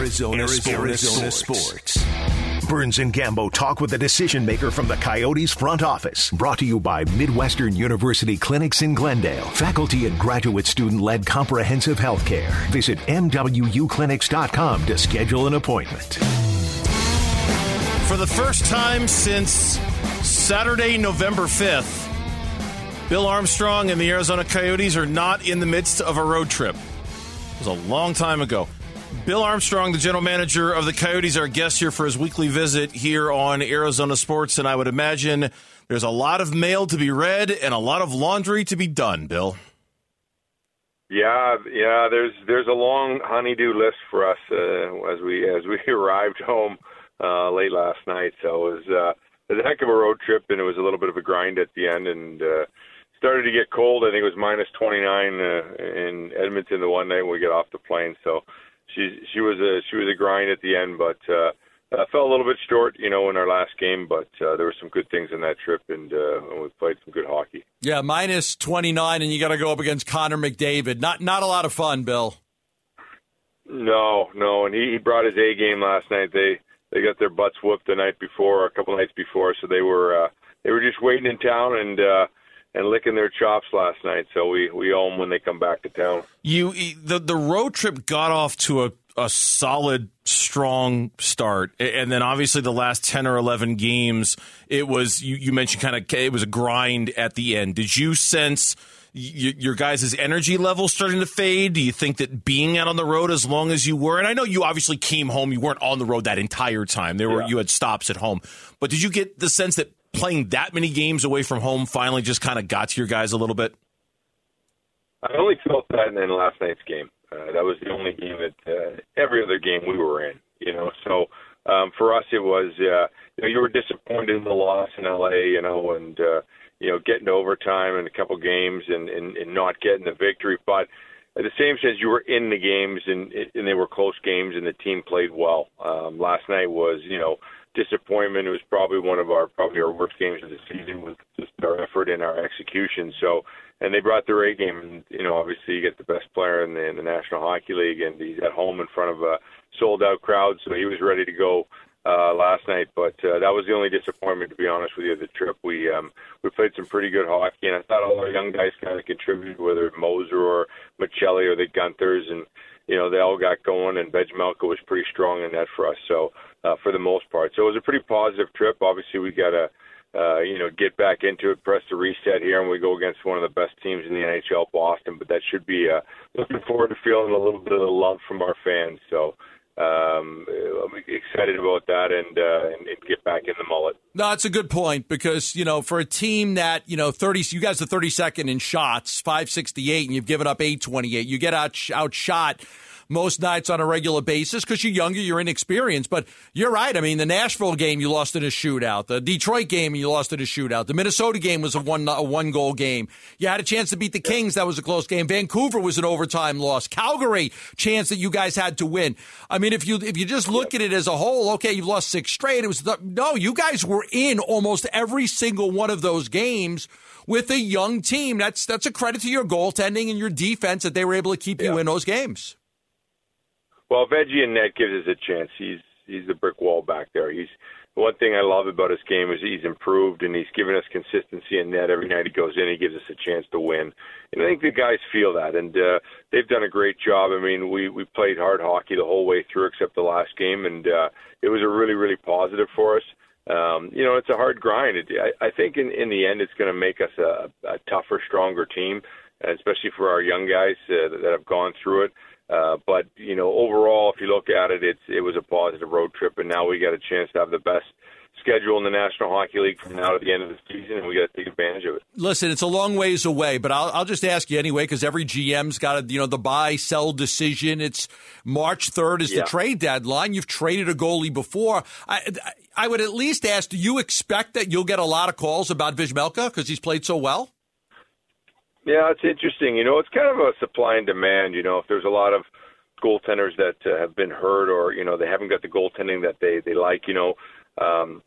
Arizona, Arizona, Arizona sports. sports. Burns and Gambo talk with the decision maker from the Coyotes front office. Brought to you by Midwestern University Clinics in Glendale. Faculty and graduate student led comprehensive health care. Visit MWUclinics.com to schedule an appointment. For the first time since Saturday, November 5th, Bill Armstrong and the Arizona Coyotes are not in the midst of a road trip. It was a long time ago. Bill Armstrong, the general manager of the Coyotes, our guest here for his weekly visit here on Arizona Sports. And I would imagine there's a lot of mail to be read and a lot of laundry to be done, Bill. Yeah, yeah. There's there's a long honeydew list for us uh, as we as we arrived home uh, late last night. So it was, uh, it was a heck of a road trip, and it was a little bit of a grind at the end. And uh, started to get cold. I think it was minus 29 uh, in Edmonton the one night when we get off the plane. So she she was a she was a grind at the end, but uh, uh, fell a little bit short, you know, in our last game. But uh, there were some good things in that trip, and, uh, and we played some good hockey. Yeah, minus 29, and you got to go up against Connor McDavid. Not not a lot of fun, Bill. No, no, and he, he brought his A game last night. They they got their butts whooped the night before, a couple nights before, so they were uh, they were just waiting in town and. uh and licking their chops last night. So we we owe them when they come back to town. You the the road trip got off to a a solid, strong start, and then obviously the last ten or eleven games, it was you, you mentioned kind of it was a grind at the end. Did you sense? your guys' energy level starting to fade? Do you think that being out on the road as long as you were, and I know you obviously came home, you weren't on the road that entire time. There were yeah. you had stops at home, but did you get the sense that playing that many games away from home finally just kind of got to your guys a little bit? I only felt that in last night's game. Uh, that was the only game that uh, every other game we were in, you know. So um, for us, it was uh, you know you were disappointed in the loss in LA, you know, and uh, you know getting overtime in a couple games and, and and not getting the victory, but at the same sense, you were in the games and and they were close games, and the team played well. Um, last night was, you know, disappointment. It was probably one of our probably our worst games of the season with just our effort and our execution. So, and they brought their A game. And, you know, obviously you get the best player in the, in the National Hockey League, and he's at home in front of a sold out crowd, so he was ready to go uh, last night. But uh, that was the only disappointment, to be honest with you. The trip we um, we played some pretty good hockey, and I thought all our young guys kind of contributed, whether Moser or Maccelli or the Guenthers, and you know they all got going. And Vejmelka was pretty strong in that for us. So uh, for the most part. So it was a pretty positive trip. Obviously, we got to uh, you know get back into it, press the reset here, and we go against one of the best teams in the NHL, Boston. But that should be uh, looking forward to feeling a little bit of love from our fans. So. Um, I'm excited about that and, uh, and, and get back in the Mullett. No, that's a good point because you know for a team that you know thirty, you guys are thirty second in shots, five sixty eight, and you've given up eight twenty eight. You get out outshot most nights on a regular basis because you're younger, you're inexperienced. But you're right. I mean, the Nashville game you lost in a shootout. The Detroit game you lost in a shootout. The Minnesota game was a one a one goal game. You had a chance to beat the Kings. That was a close game. Vancouver was an overtime loss. Calgary chance that you guys had to win. I mean, if you if you just look at it as a whole, okay, you've lost six straight. It was the, no, you guys were in almost every single one of those games with a young team. That's that's a credit to your goaltending and your defense that they were able to keep yeah. you in those games. Well, Veggie and Net gives us a chance. He's he's the brick wall back there. He's one thing I love about his game is he's improved and he's given us consistency in net every night he goes in. He gives us a chance to win, and I think the guys feel that, and uh, they've done a great job. I mean, we we played hard hockey the whole way through except the last game, and uh, it was a really really positive for us. Um, you know, it's a hard grind. I, I think in in the end, it's going to make us a, a tougher, stronger team, especially for our young guys uh, that have gone through it. Uh, but you know, overall, if you look at it, it's it was a positive road trip, and now we got a chance to have the best schedule in the National Hockey League from now to the end of the season, and we got to take advantage of it. Listen, it's a long ways away, but I'll, I'll just ask you anyway because every GM's got a, you know the buy sell decision. It's March third is yeah. the trade deadline. You've traded a goalie before. I, I would at least ask: Do you expect that you'll get a lot of calls about Vejmelka because he's played so well? Yeah, it's interesting. You know, it's kind of a supply and demand. You know, if there's a lot of goaltenders that uh, have been hurt or you know they haven't got the goaltending that they they like, you know, um,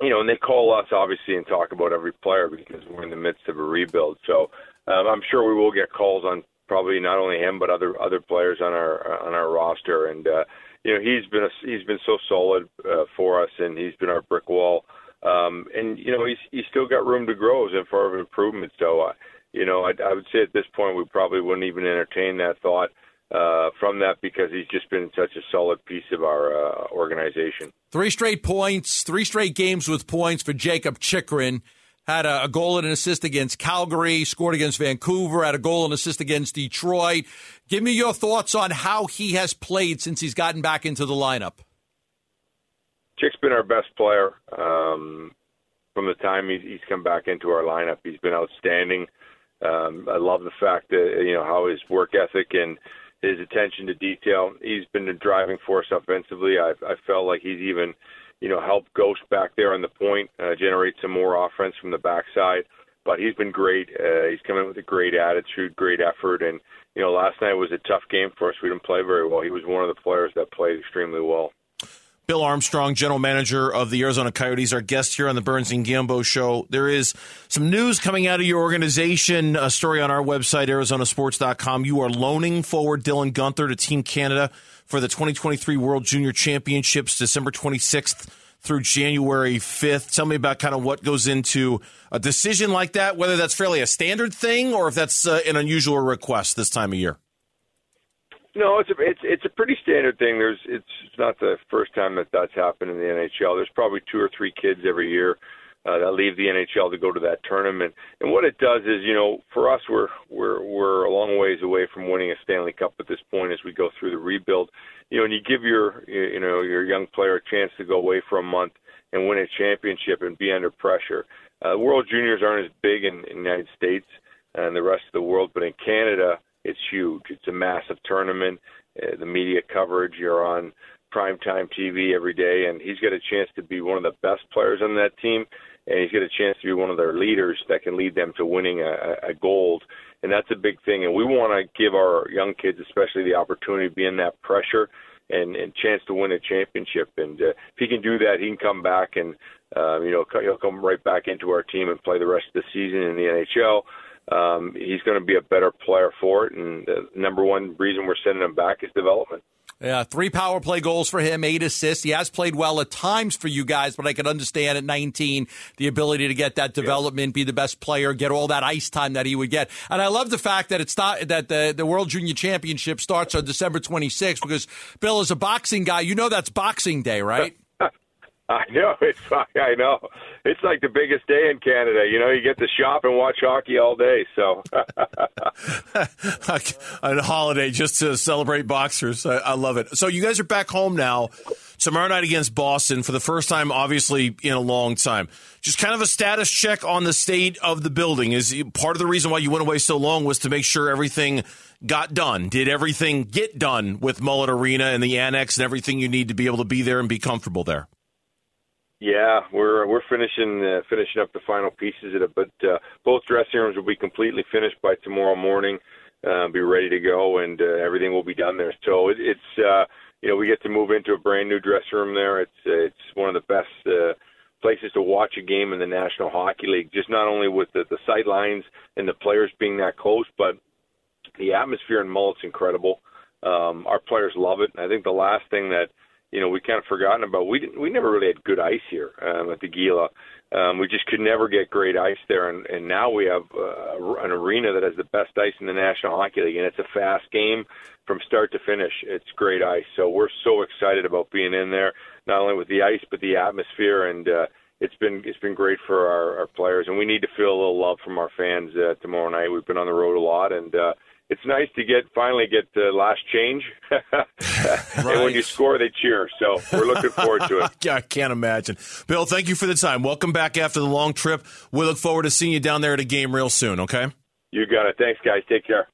you know, and they call us obviously and talk about every player because we're in the midst of a rebuild. So um, I'm sure we will get calls on probably not only him but other other players on our on our roster. And uh, you know, he's been a, he's been so solid uh, for us, and he's been our brick wall. Um, and you know, he's he's still got room to grow as far as improvement. So, uh, you know, I, I would say at this point we probably wouldn't even entertain that thought uh, from that because he's just been such a solid piece of our uh, organization. Three straight points, three straight games with points for Jacob Chychrun. Had a, a, goal and an assist against Calgary, scored against Vancouver, had a goal and assist against Detroit. Give me your thoughts on how he has played since he's gotten back into the lineup. Chick's been our best player um, from the time he's, he's come back into our lineup. He's been outstanding. Um, I love the fact that you know how his work ethic and his attention to detail. He's been the driving force offensively. I, I felt like he's even, you know, helped Ghost back there on the point, uh, generate some more offense from the backside. But he's been great. Uh, he's come in with a great attitude, great effort, and you know, last night was a tough game for us. We didn't play very well. He was one of the players that played extremely well. Bill Armstrong, general manager of the Arizona Coyotes, our guest here on the Burns and Gambo show. There is some news coming out of your organization, a story on our website, arizonasports.com. You are loaning forward Dylan Guenther to Team Canada for the 2023 World Junior Championships, December 26th through January 5th. Tell me about kind of what goes into a decision like that, whether that's fairly a standard thing or if that's uh, an unusual request this time of year. No, it's a it's it's a pretty standard thing. There's it's not the first time that that's happened in the NHL. There's probably two or three kids every year uh, that leave the NHL to go to that tournament. And what it does is, you know, for us, we're we're we're a long ways away from winning a Stanley Cup at this point as we go through the rebuild. You know, and you give your you know your young player a chance to go away for a month and win a championship and be under pressure. Uh, World Juniors aren't as big in, in the United States and the rest of the world, but in Canada it's huge. It's a massive tournament. Uh, the media coverage, you're on primetime TV every day, and he's got a chance to be one of the best players on that team, and he's got a chance to be one of their leaders that can lead them to winning a, a gold. And that's a big thing. And we want to give our young kids, especially, the opportunity to be in that pressure and, and chance to win a championship. And uh, if he can do that, he can come back and uh, you know he'll come right back into our team and play the rest of the season in the NHL um, he's going to be a better player for it. And the number one reason we're sending him back is development. Yeah, three power play goals for him, eight assists. He has played well at times for you guys, but I can understand at 19 the ability to get that development, be the best player, get all that ice time that he would get. And I love the fact that it's not that the the World Junior Championship starts on December 26th because Bill is a boxing guy. You know that's Boxing Day, right? I know it's I know it's like the biggest day in Canada. You know, you get to shop and watch hockey all day. So on a holiday just to celebrate boxers. I, I, love it. So you guys are back home now. Tomorrow night against Boston for the first time, obviously in a long time. Just kind of a status check on the state of the building. Is part of the reason why you went away so long was to make sure everything got done. Did everything get done with Mullett Arena and the annex and everything you need to be able to be there and be comfortable there? Yeah, we're we're finishing uh, finishing up the final pieces of it, but uh, both dressing rooms will be completely finished by tomorrow morning. Uh, be ready to go, and uh, everything will be done there. So it, it's uh, you know we get to move into a brand new dressing room there. It's uh, it's one of the best uh, places to watch a game in the National Hockey League. Just not only with the, the sight lines and the players being that close, but the atmosphere in Mullett's incredible. Um, our players love it. I think the last thing that you know, we kind of forgotten about. We didn't, we never really had good ice here um, at the Gila. Um, we just could never get great ice there, and, and now we have uh, an arena that has the best ice in the National Hockey League, and it's a fast game from start to finish. It's great ice, so we're so excited about being in there, not only with the ice but the atmosphere, and uh, it's been it's been great for our, our players, and we need to feel a little love from our fans uh, tomorrow night. We've been on the road a lot, and uh, it's nice to get finally get the last change, right. and when you score, they cheer. So we're looking forward to it. I can't imagine. Bill, thank you for the time. Welcome back after the long trip. We look forward to seeing you down there at a game real soon. Okay. You got it. Thanks, guys. Take care.